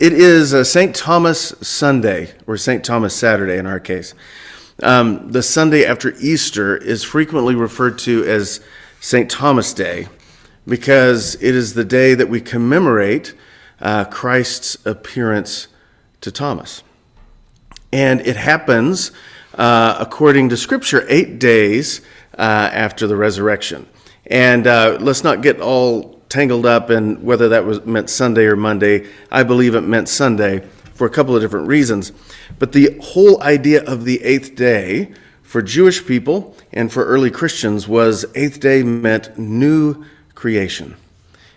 It is St. Thomas Sunday, or St. Thomas Saturday in our case. Um, the Sunday after Easter is frequently referred to as St. Thomas Day because it is the day that we commemorate uh, Christ's appearance to Thomas. And it happens, uh, according to Scripture, eight days uh, after the resurrection. And uh, let's not get all tangled up in whether that was meant Sunday or Monday. I believe it meant Sunday for a couple of different reasons. But the whole idea of the eighth day for Jewish people and for early Christians was eighth day meant new creation.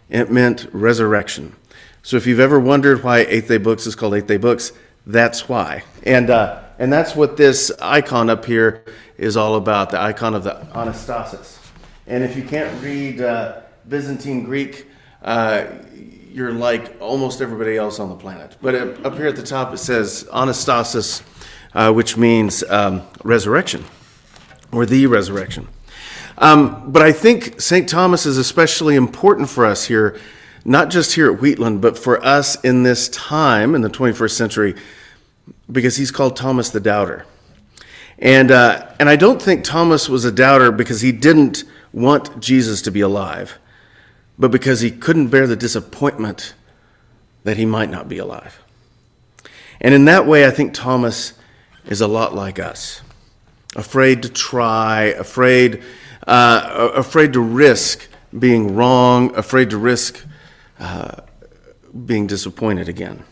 It meant resurrection. So if you've ever wondered why Eighth Day Books is called Eighth Day Books, that's why. And uh, and that's what this icon up here is all about. The icon of the Anastasis. And if you can't read uh, Byzantine Greek, uh, you're like almost everybody else on the planet. But up here at the top, it says Anastasis, uh, which means um, resurrection or the resurrection. Um, but I think St. Thomas is especially important for us here, not just here at Wheatland, but for us in this time in the 21st century, because he's called Thomas the Doubter. And, uh, and I don't think Thomas was a doubter because he didn't want Jesus to be alive but because he couldn't bear the disappointment that he might not be alive. And in that way, I think Thomas is a lot like us afraid to try, afraid, uh, afraid to risk being wrong, afraid to risk uh, being disappointed again.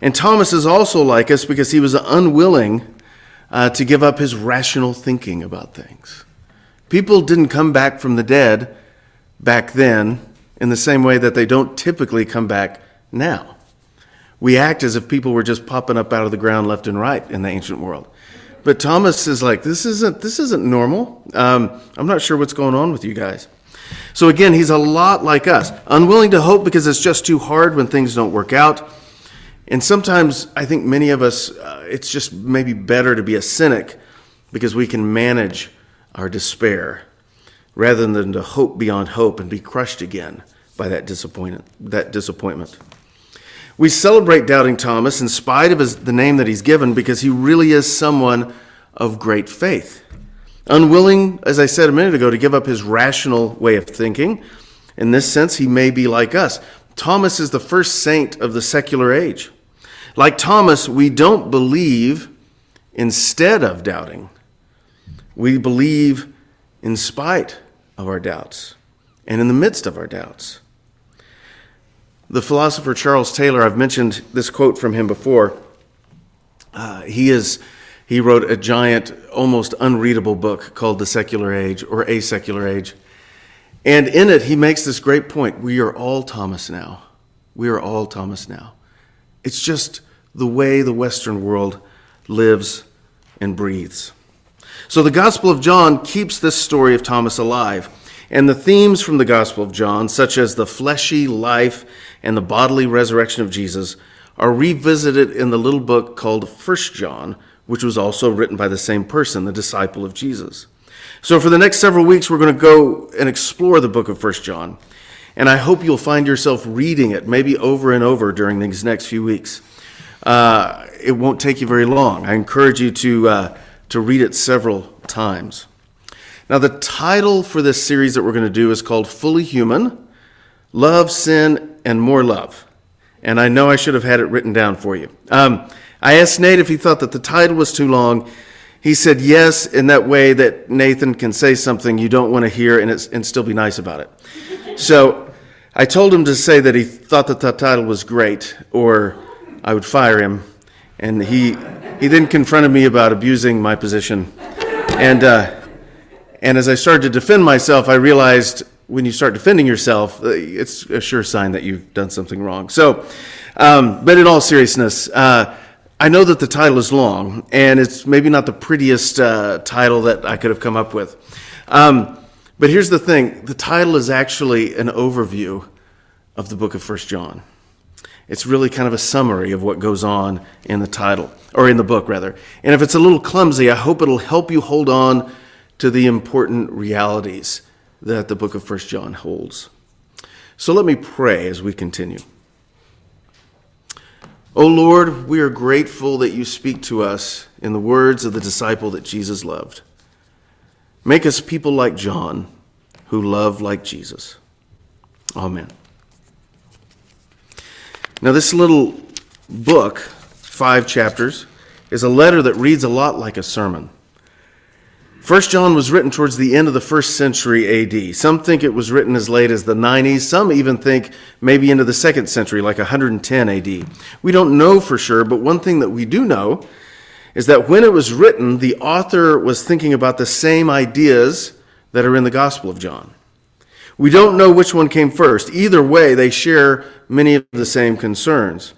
And Thomas is also like us because he was unwilling uh, to give up his rational thinking about things. People didn't come back from the dead back then in the same way that they don't typically come back now. We act as if people were just popping up out of the ground left and right in the ancient world. But Thomas is like, this isn't, this isn't normal. Um, I'm not sure what's going on with you guys. So again, he's a lot like us, unwilling to hope because it's just too hard when things don't work out. And sometimes I think many of us, uh, it's just maybe better to be a cynic because we can manage our despair rather than to hope beyond hope and be crushed again by that disappointment. That disappointment. We celebrate doubting Thomas in spite of his, the name that he's given because he really is someone of great faith. Unwilling, as I said a minute ago, to give up his rational way of thinking. In this sense, he may be like us. Thomas is the first saint of the secular age. Like Thomas, we don't believe instead of doubting. We believe in spite of our doubts and in the midst of our doubts. The philosopher Charles Taylor, I've mentioned this quote from him before. Uh, he is he wrote a giant, almost unreadable book called The Secular Age or A Secular Age. And in it, he makes this great point. We are all Thomas now. We are all Thomas now. It's just the way the Western world lives and breathes. So the Gospel of John keeps this story of Thomas alive. And the themes from the Gospel of John, such as the fleshy life and the bodily resurrection of Jesus, are revisited in the little book called First John, which was also written by the same person, the disciple of Jesus. So for the next several weeks, we're going to go and explore the book of First John. And I hope you'll find yourself reading it, maybe over and over during these next few weeks. Uh, it won't take you very long. I encourage you to. Uh, to read it several times. Now, the title for this series that we're going to do is called Fully Human Love, Sin, and More Love. And I know I should have had it written down for you. Um, I asked Nate if he thought that the title was too long. He said yes, in that way that Nathan can say something you don't want to hear and, and still be nice about it. So I told him to say that he thought that the title was great, or I would fire him. And he he then confronted me about abusing my position. And, uh, and as I started to defend myself, I realized when you start defending yourself, uh, it's a sure sign that you've done something wrong. So, um, but in all seriousness, uh, I know that the title is long, and it's maybe not the prettiest uh, title that I could have come up with. Um, but here's the thing the title is actually an overview of the book of First John. It's really kind of a summary of what goes on in the title, or in the book, rather. And if it's a little clumsy, I hope it'll help you hold on to the important realities that the book of First John holds. So let me pray as we continue. O Lord, we are grateful that you speak to us in the words of the disciple that Jesus loved. Make us people like John who love like Jesus. Amen. Now, this little book, five chapters, is a letter that reads a lot like a sermon. First John was written towards the end of the first century AD. Some think it was written as late as the 90s. Some even think maybe into the second century, like 110 AD. We don't know for sure, but one thing that we do know is that when it was written, the author was thinking about the same ideas that are in the Gospel of John. We don't know which one came first. Either way, they share many of the same concerns.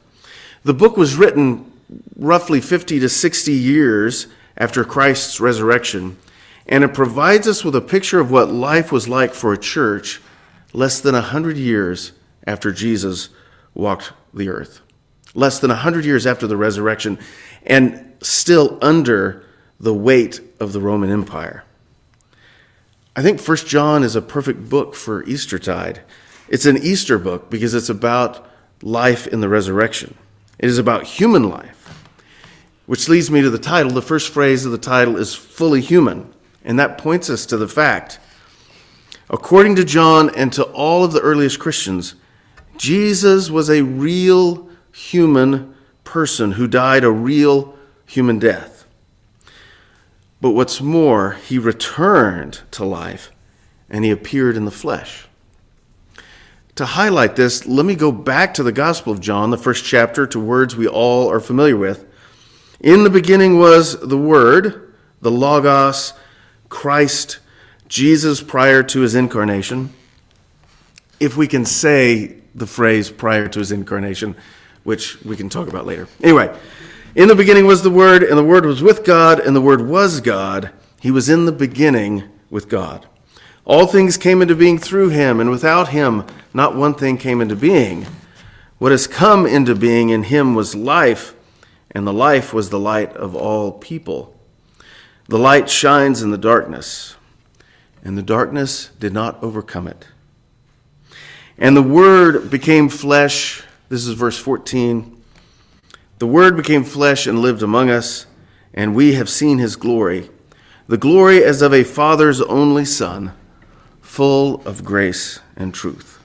The book was written roughly 50 to 60 years after Christ's resurrection and it provides us with a picture of what life was like for a church less than 100 years after Jesus walked the earth. Less than 100 years after the resurrection, and still under the weight of the Roman Empire. I think First John is a perfect book for Eastertide. It's an Easter book because it's about life in the resurrection. It is about human life, which leads me to the title. The first phrase of the title is fully human. And that points us to the fact, according to John and to all of the earliest Christians, Jesus was a real human person who died a real human death. But what's more, he returned to life and he appeared in the flesh. To highlight this, let me go back to the Gospel of John, the first chapter, to words we all are familiar with. In the beginning was the Word, the Logos, Christ, Jesus prior to his incarnation, if we can say the phrase prior to his incarnation, which we can talk about later. Anyway, in the beginning was the Word, and the Word was with God, and the Word was God. He was in the beginning with God. All things came into being through him, and without him, not one thing came into being. What has come into being in him was life, and the life was the light of all people. The light shines in the darkness, and the darkness did not overcome it. And the Word became flesh. This is verse 14. The Word became flesh and lived among us, and we have seen his glory the glory as of a Father's only Son, full of grace and truth.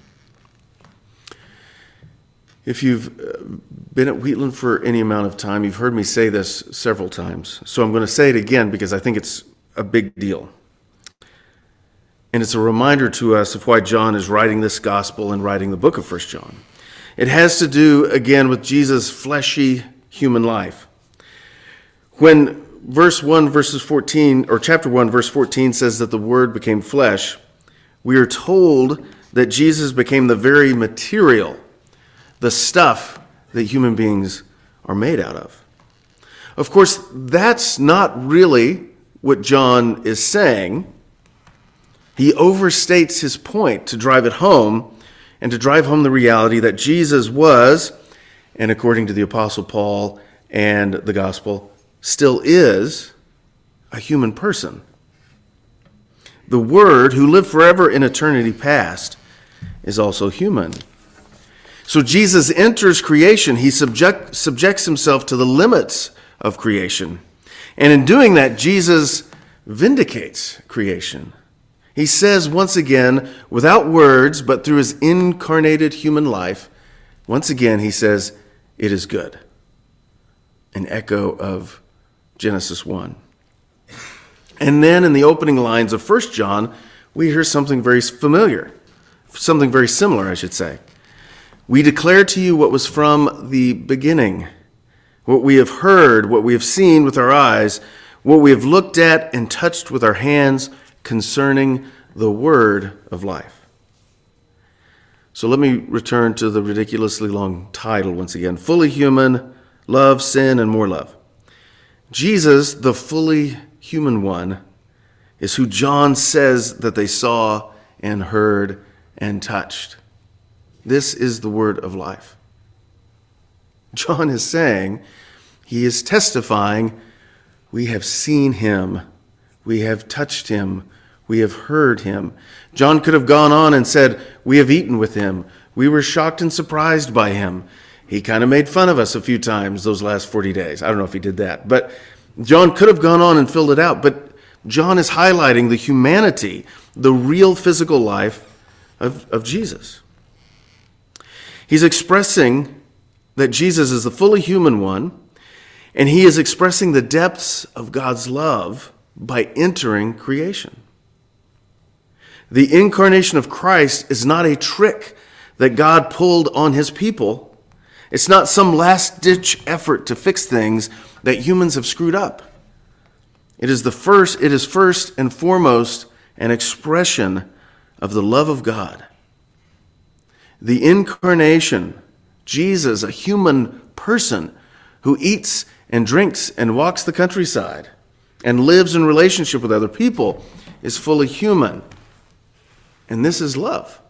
If you've uh, been at Wheatland for any amount of time, you've heard me say this several times. So I'm going to say it again because I think it's a big deal. And it's a reminder to us of why John is writing this gospel and writing the book of First John. It has to do, again, with Jesus' fleshy human life. When verse 1, verses 14, or chapter 1, verse 14 says that the Word became flesh, we are told that Jesus became the very material the stuff that human beings are made out of. Of course, that's not really what John is saying. He overstates his point to drive it home and to drive home the reality that Jesus was, and according to the Apostle Paul and the gospel, still is a human person. The Word, who lived forever in eternity past, is also human. So Jesus enters creation. He subject, subjects himself to the limits of creation. And in doing that, Jesus vindicates creation. He says once again, without words, but through his incarnated human life, once again, he says, It is good. An echo of Genesis 1. And then in the opening lines of 1 John, we hear something very familiar, something very similar, I should say. We declare to you what was from the beginning, what we have heard, what we have seen with our eyes, what we have looked at and touched with our hands concerning the word of life. So let me return to the ridiculously long title once again Fully Human, Love, Sin, and More Love. Jesus, the fully human one, is who John says that they saw and heard and touched. This is the word of life. John is saying, he is testifying, we have seen him, we have touched him, we have heard him. John could have gone on and said, We have eaten with him, we were shocked and surprised by him. He kind of made fun of us a few times those last 40 days. I don't know if he did that. But John could have gone on and filled it out. But John is highlighting the humanity, the real physical life of, of Jesus. He's expressing that Jesus is the fully human one, and he is expressing the depths of God's love by entering creation. The incarnation of Christ is not a trick that God pulled on his people. It's not some last ditch effort to fix things that humans have screwed up. It is the first it is first and foremost an expression of the love of God. The incarnation, Jesus, a human person who eats and drinks and walks the countryside and lives in relationship with other people, is fully human. And this is love.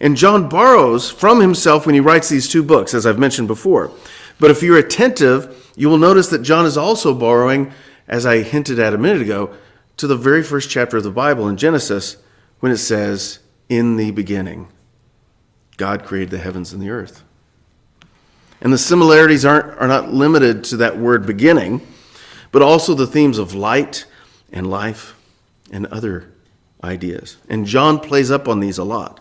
And John borrows from himself when he writes these two books, as I've mentioned before. But if you're attentive, you will notice that John is also borrowing, as I hinted at a minute ago, to the very first chapter of the Bible in Genesis when it says, In the beginning, God created the heavens and the earth. And the similarities aren't, are not limited to that word beginning, but also the themes of light and life and other ideas. And John plays up on these a lot.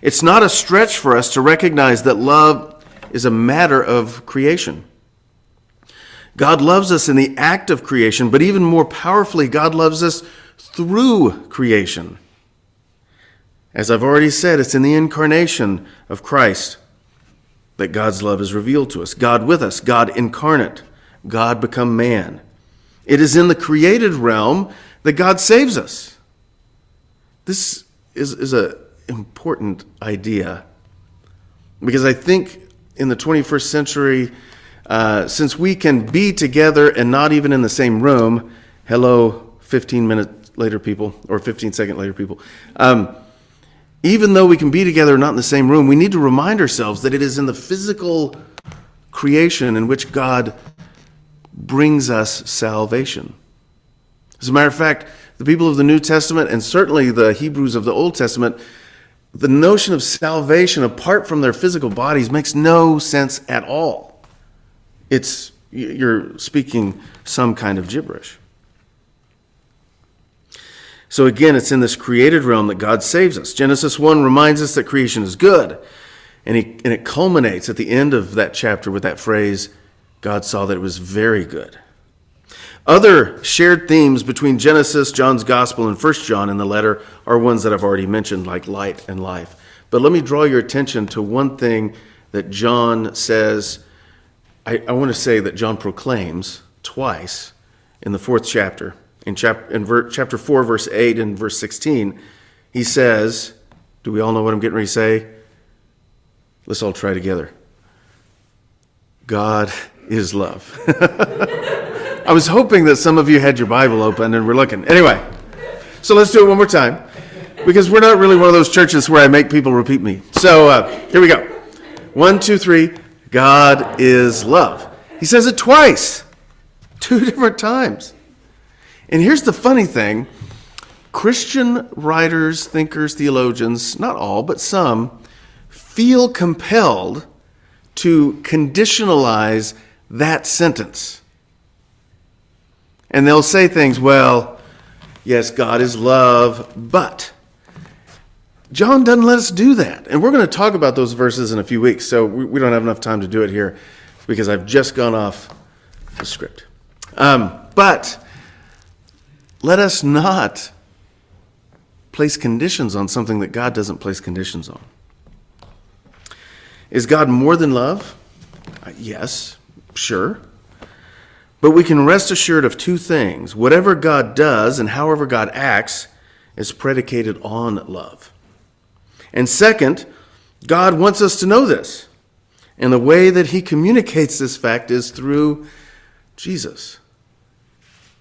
It's not a stretch for us to recognize that love is a matter of creation. God loves us in the act of creation, but even more powerfully, God loves us through creation. As I've already said, it's in the incarnation of Christ that God's love is revealed to us. God with us, God incarnate, God become man. It is in the created realm that God saves us. This is, is an important idea because I think in the 21st century, uh, since we can be together and not even in the same room, hello, 15 minutes later, people, or 15 second later, people. Um, even though we can be together not in the same room, we need to remind ourselves that it is in the physical creation in which God brings us salvation. As a matter of fact, the people of the New Testament and certainly the Hebrews of the Old Testament, the notion of salvation apart from their physical bodies makes no sense at all. It's you're speaking some kind of gibberish. So again, it's in this created realm that God saves us. Genesis 1 reminds us that creation is good. And, he, and it culminates at the end of that chapter with that phrase God saw that it was very good. Other shared themes between Genesis, John's Gospel, and 1 John in the letter are ones that I've already mentioned, like light and life. But let me draw your attention to one thing that John says. I, I want to say that John proclaims twice in the fourth chapter in, chap- in ver- chapter 4, verse 8 and verse 16, he says, Do we all know what I'm getting ready to say? Let's all try together. God is love. I was hoping that some of you had your Bible open and were looking. Anyway, so let's do it one more time because we're not really one of those churches where I make people repeat me. So uh, here we go. One, two, three. God is love. He says it twice, two different times. And here's the funny thing Christian writers, thinkers, theologians, not all, but some, feel compelled to conditionalize that sentence. And they'll say things, well, yes, God is love, but. John doesn't let us do that. And we're going to talk about those verses in a few weeks, so we don't have enough time to do it here because I've just gone off the script. Um, but let us not place conditions on something that God doesn't place conditions on. Is God more than love? Uh, yes, sure. But we can rest assured of two things. Whatever God does and however God acts is predicated on love. And second, God wants us to know this. And the way that he communicates this fact is through Jesus,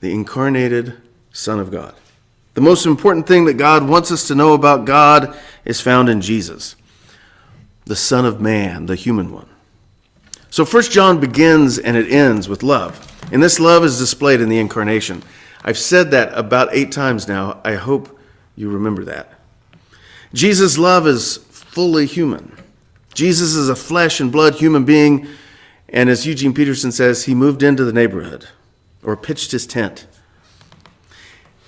the incarnated Son of God. The most important thing that God wants us to know about God is found in Jesus, the Son of Man, the human one. So First John begins and it ends with love. And this love is displayed in the incarnation. I've said that about eight times now. I hope you remember that. Jesus' love is fully human. Jesus is a flesh and blood human being, and as Eugene Peterson says, he moved into the neighborhood or pitched his tent.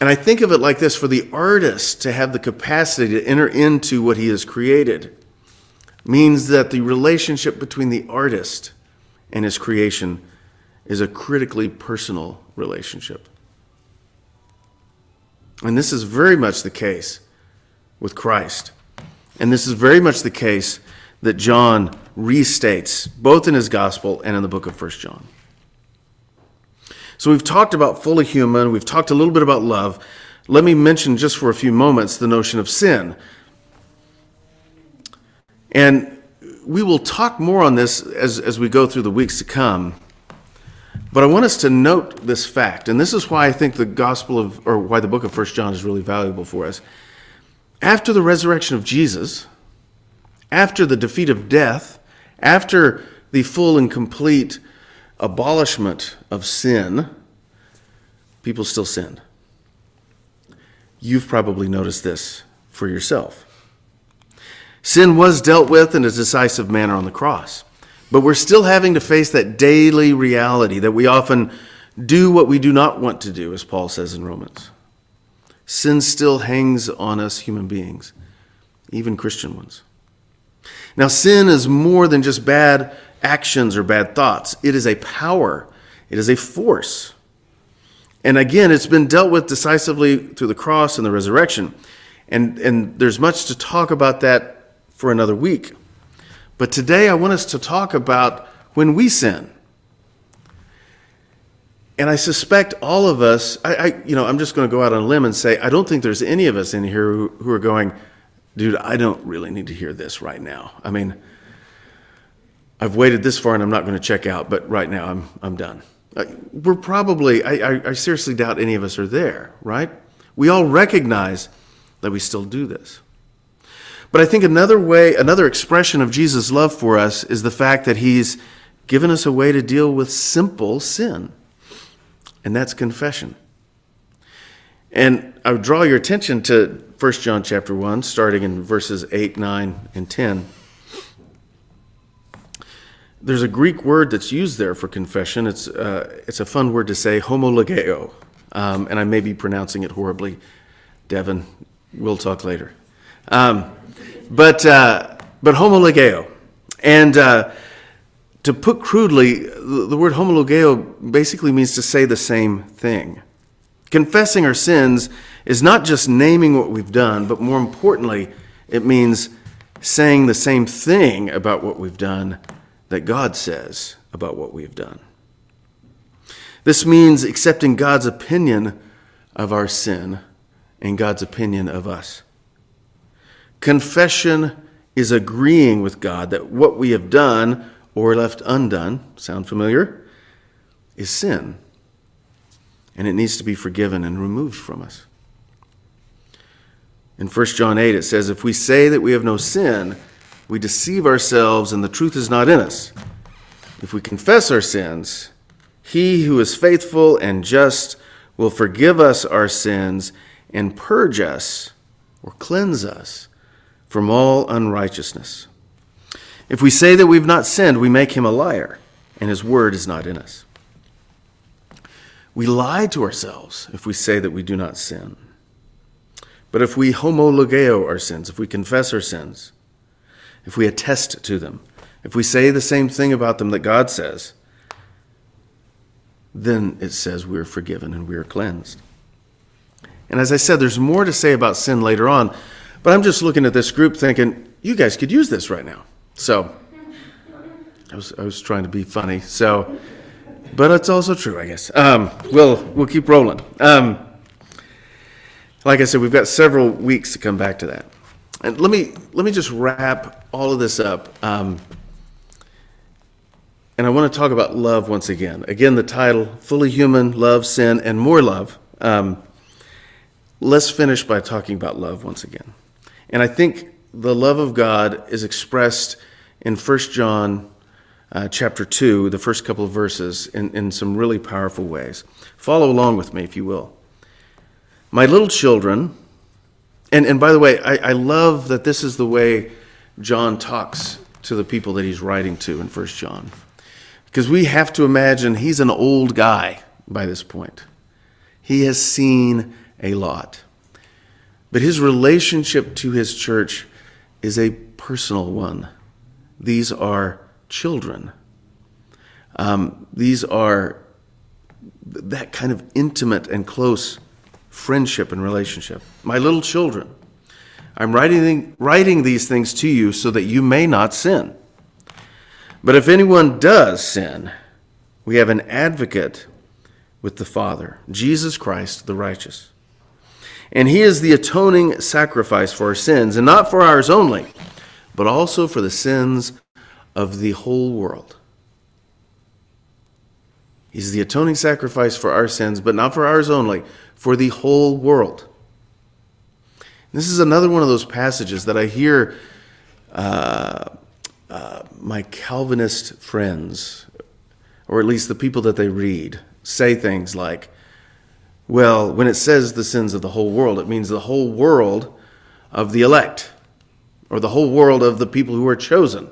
And I think of it like this for the artist to have the capacity to enter into what he has created means that the relationship between the artist and his creation is a critically personal relationship. And this is very much the case with Christ. And this is very much the case that John restates, both in his gospel and in the book of 1 John. So we've talked about fully human, we've talked a little bit about love. Let me mention just for a few moments the notion of sin. And we will talk more on this as, as we go through the weeks to come. But I want us to note this fact, and this is why I think the Gospel of, or why the book of First John is really valuable for us. After the resurrection of Jesus, after the defeat of death, after the full and complete abolishment of sin, people still sinned. You've probably noticed this for yourself. Sin was dealt with in a decisive manner on the cross. But we're still having to face that daily reality that we often do what we do not want to do, as Paul says in Romans. Sin still hangs on us human beings, even Christian ones. Now, sin is more than just bad actions or bad thoughts, it is a power, it is a force. And again, it's been dealt with decisively through the cross and the resurrection. And, and there's much to talk about that for another week. But today I want us to talk about when we sin. And I suspect all of us, I, I you know, I'm just going to go out on a limb and say, I don't think there's any of us in here who, who are going, dude, I don't really need to hear this right now. I mean, I've waited this far and I'm not going to check out, but right now I'm, I'm done. Uh, we're probably, I, I, I seriously doubt any of us are there, right? We all recognize that we still do this. But I think another way, another expression of Jesus' love for us is the fact that he's given us a way to deal with simple sin, and that's confession. And I would draw your attention to 1 John chapter 1, starting in verses 8, 9, and 10. There's a Greek word that's used there for confession. It's, uh, it's a fun word to say, homologeo. Um, and I may be pronouncing it horribly. Devin, we'll talk later. Um, but, uh, but homologeo. And uh, to put crudely, the, word homologeo basically means to say the same thing. Confessing our sins is not just naming what we've done, but more importantly, it means saying the same thing about what we've done that God says about what we've done. This means accepting God's opinion of our sin and God's opinion of us. Confession is agreeing with God that what we have done or left undone, sound familiar, is sin. And it needs to be forgiven and removed from us. In 1 John 8, it says, If we say that we have no sin, we deceive ourselves and the truth is not in us. If we confess our sins, he who is faithful and just will forgive us our sins and purge us or cleanse us from all unrighteousness. If we say that we've not sinned, we make him a liar, and his word is not in us. We lie to ourselves if we say that we do not sin. But if we homologeo our sins, if we confess our sins, if we attest to them, if we say the same thing about them that God says, then it says we are forgiven and we are cleansed. And as I said, there's more to say about sin later on, but I'm just looking at this group thinking, you guys could use this right now. So I was, I was trying to be funny. So, but it's also true, I guess. Um, we'll, we'll keep rolling. Um, like I said, we've got several weeks to come back to that. And let me, let me just wrap all of this up. Um, and I want to talk about love once again. Again, the title Fully Human, Love, Sin, and More Love. Um, let's finish by talking about love once again. And I think the love of God is expressed in 1 John uh, chapter 2, the first couple of verses, in, in some really powerful ways. Follow along with me, if you will. My little children, and, and by the way, I, I love that this is the way John talks to the people that he's writing to in 1 John. Because we have to imagine he's an old guy by this point. He has seen a lot. But his relationship to his church is a personal one. These are children. Um, these are that kind of intimate and close friendship and relationship. My little children, I'm writing, writing these things to you so that you may not sin. But if anyone does sin, we have an advocate with the Father, Jesus Christ the righteous. And he is the atoning sacrifice for our sins, and not for ours only, but also for the sins of the whole world. He's the atoning sacrifice for our sins, but not for ours only, for the whole world. This is another one of those passages that I hear uh, uh, my Calvinist friends, or at least the people that they read, say things like, well, when it says the sins of the whole world, it means the whole world of the elect, or the whole world of the people who are chosen.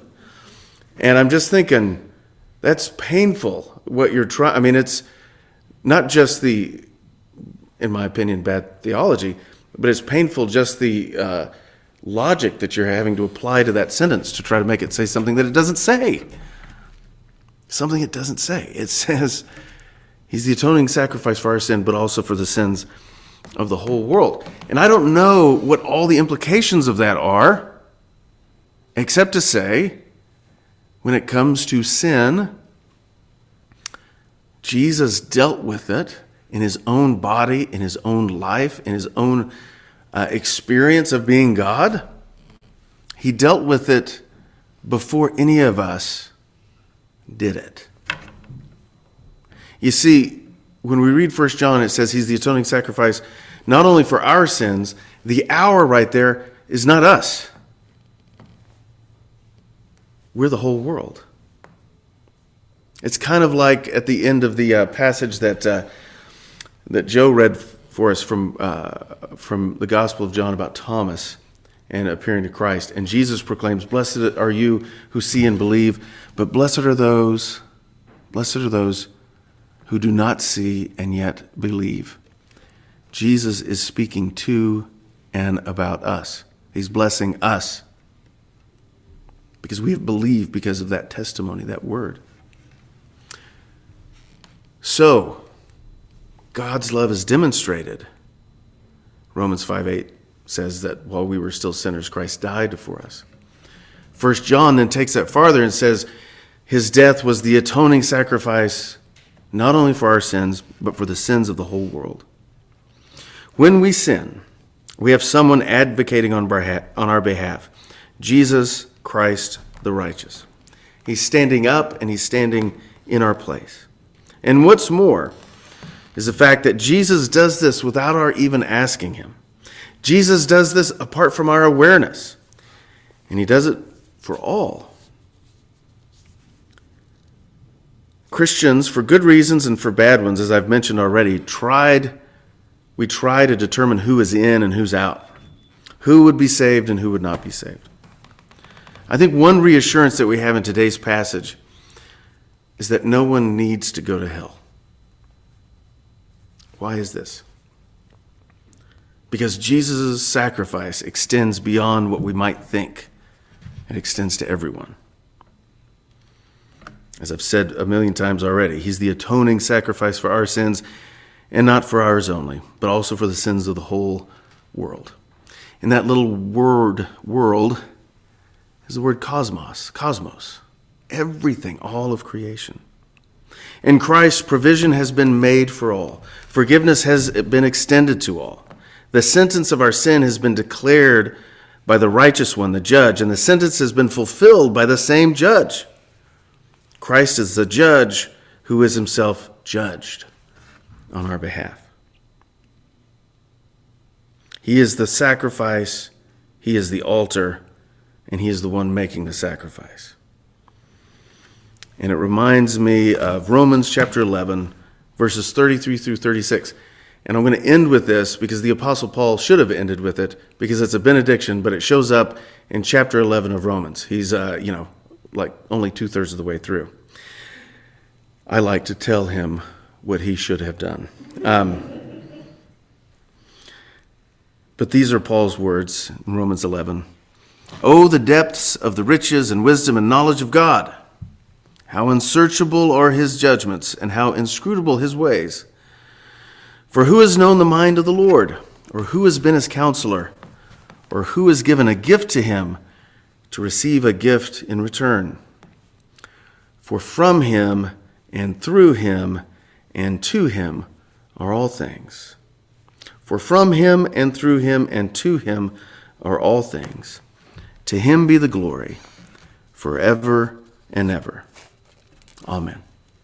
And I'm just thinking, that's painful what you're trying. I mean, it's not just the, in my opinion, bad theology, but it's painful just the uh, logic that you're having to apply to that sentence to try to make it say something that it doesn't say. Something it doesn't say. It says, He's the atoning sacrifice for our sin, but also for the sins of the whole world. And I don't know what all the implications of that are, except to say, when it comes to sin, Jesus dealt with it in his own body, in his own life, in his own uh, experience of being God. He dealt with it before any of us did it. You see, when we read 1 John, it says he's the atoning sacrifice not only for our sins, the our right there is not us. We're the whole world. It's kind of like at the end of the uh, passage that, uh, that Joe read for us from, uh, from the Gospel of John about Thomas and appearing to Christ. And Jesus proclaims, Blessed are you who see and believe, but blessed are those, blessed are those who do not see and yet believe. Jesus is speaking to and about us. He's blessing us because we have believed because of that testimony, that word. So, God's love is demonstrated. Romans 5 8 says that while we were still sinners, Christ died for us. First John then takes that farther and says, His death was the atoning sacrifice not only for our sins, but for the sins of the whole world. When we sin, we have someone advocating on our behalf Jesus Christ the righteous. He's standing up and he's standing in our place. And what's more is the fact that Jesus does this without our even asking him. Jesus does this apart from our awareness, and he does it for all. Christians, for good reasons and for bad ones, as I've mentioned already, tried we try to determine who is in and who's out, who would be saved and who would not be saved. I think one reassurance that we have in today's passage is that no one needs to go to hell. Why is this? Because Jesus' sacrifice extends beyond what we might think, it extends to everyone. As I've said a million times already, he's the atoning sacrifice for our sins, and not for ours only, but also for the sins of the whole world. In that little word, world, is the word cosmos, cosmos, everything, all of creation. In Christ, provision has been made for all. Forgiveness has been extended to all. The sentence of our sin has been declared by the righteous one, the judge, and the sentence has been fulfilled by the same judge. Christ is the judge who is himself judged on our behalf. He is the sacrifice, he is the altar, and he is the one making the sacrifice. And it reminds me of Romans chapter 11, verses 33 through 36. And I'm going to end with this because the Apostle Paul should have ended with it because it's a benediction, but it shows up in chapter 11 of Romans. He's, uh, you know, like only two thirds of the way through. I like to tell him what he should have done. Um, but these are Paul's words in Romans 11. Oh, the depths of the riches and wisdom and knowledge of God! How unsearchable are his judgments, and how inscrutable his ways! For who has known the mind of the Lord, or who has been his counselor, or who has given a gift to him to receive a gift in return? For from him, and through him, and to him are all things. For from him, and through him, and to him are all things. To him be the glory forever and ever. Amen.